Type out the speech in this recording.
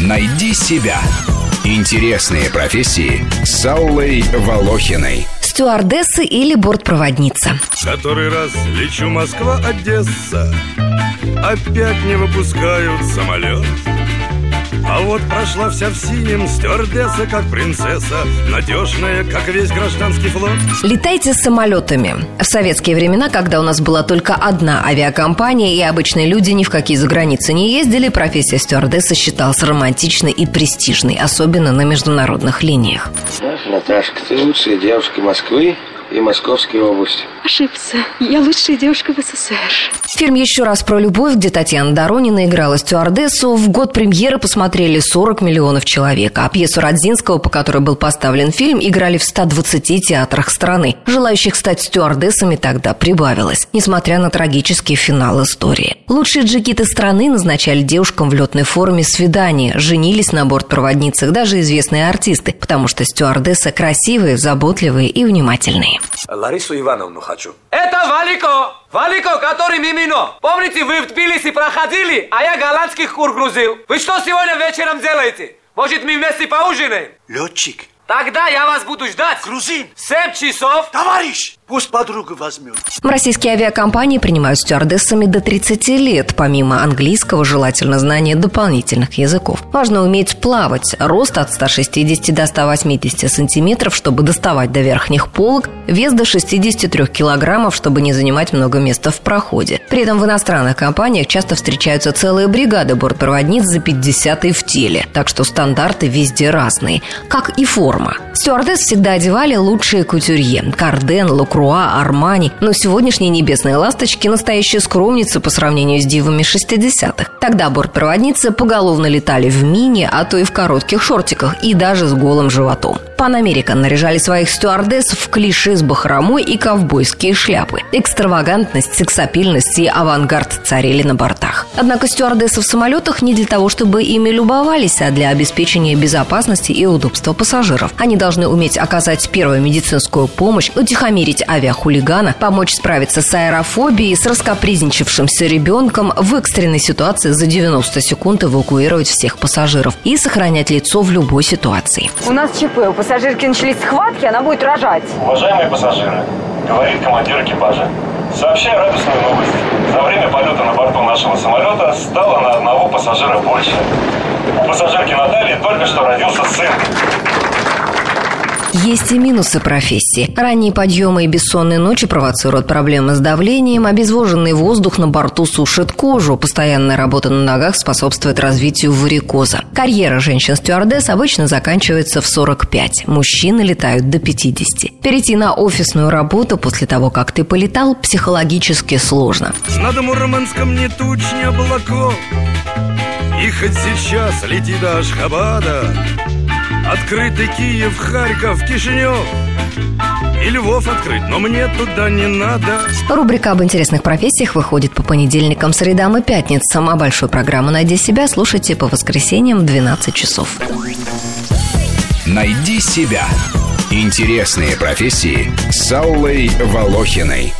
Найди себя. Интересные профессии с Аллой Волохиной. Стюардессы или бортпроводница. Который раз лечу Москва-Одесса Опять не выпускают самолет а вот прошла вся в синем Стюардесса, как принцесса Надежная, как весь гражданский флот. Летайте самолетами. В советские времена, когда у нас была только одна авиакомпания И обычные люди ни в какие заграницы не ездили Профессия стюардесса считалась романтичной и престижной Особенно на международных линиях. Знаешь, Наташка, ты лучшая девушка Москвы и Московской области. Ошибся. Я лучшая девушка в СССР. Фильм «Еще раз про любовь», где Татьяна Доронина играла стюардессу, в год премьеры посмотрели 40 миллионов человек, а пьесу Родзинского, по которой был поставлен фильм, играли в 120 театрах страны. Желающих стать стюардессами тогда прибавилось, несмотря на трагический финал истории. Лучшие джекиты страны назначали девушкам в летной форме свидания, женились на бортпроводницах даже известные артисты, потому что стюардессы красивые, заботливые и внимательные. Ларису Ивановну хочу. Это Валико! Валико, который Мимино. Помните, вы в Тбилиси проходили, а я голландских кур грузил. Вы что сегодня вечером делаете? Может, мы вместе поужинаем? Летчик. Тогда я вас буду ждать. Грузин. Семь часов. Товарищ, пусть подругу возьмет. Российские авиакомпании принимают стюардессами до 30 лет, помимо английского, желательно знание дополнительных языков. Важно уметь плавать. Рост от 160 до 180 сантиметров, чтобы доставать до верхних полок, вес до 63 килограммов, чтобы не занимать много места в проходе. При этом в иностранных компаниях часто встречаются целые бригады бортпроводниц за 50 в теле, так что стандарты везде разные, как и форма. Стюардесс всегда одевали лучшие кутюрье – Карден, Лукруа, Армани, но сегодняшние небесные ласточки – настоящие скромницы по сравнению с дивами 60-х. Тогда бортпроводницы поголовно летали в мини, а то и в коротких шортиках и даже с голым животом. Pan American наряжали своих стюардесс в клише с бахромой и ковбойские шляпы. Экстравагантность, сексапильность и авангард царили на бортах. Однако стюардессы в самолетах не для того, чтобы ими любовались, а для обеспечения безопасности и удобства пассажиров. Они должны уметь оказать первую медицинскую помощь, утихомирить авиахулигана, помочь справиться с аэрофобией, с раскопризничавшимся ребенком, в экстренной ситуации за 90 секунд эвакуировать всех пассажиров и сохранять лицо в любой ситуации. У нас ЧП, пассажирки начались схватки, она будет рожать. Уважаемые пассажиры, говорит командир экипажа, сообщаю радостную новость. За время полета на борту нашего самолета стало на одного пассажира больше. У пассажирки Натальи только что родился сын. Есть и минусы профессии. Ранние подъемы и бессонные ночи провоцируют проблемы с давлением, обезвоженный воздух на борту сушит кожу, постоянная работа на ногах способствует развитию варикоза. Карьера женщин-стюардесс обычно заканчивается в 45, мужчины летают до 50. Перейти на офисную работу после того, как ты полетал, психологически сложно. Над Мурманском не туч, не облаков И хоть сейчас лети до Ашхабада Открытый Киев, Харьков, Кишинев и Львов открыть, но мне туда не надо. Рубрика об интересных профессиях выходит по понедельникам, средам и пятницам, а большую программу «Найди себя» слушайте по воскресеньям в 12 часов. Найди себя. Интересные профессии с Аллой Волохиной.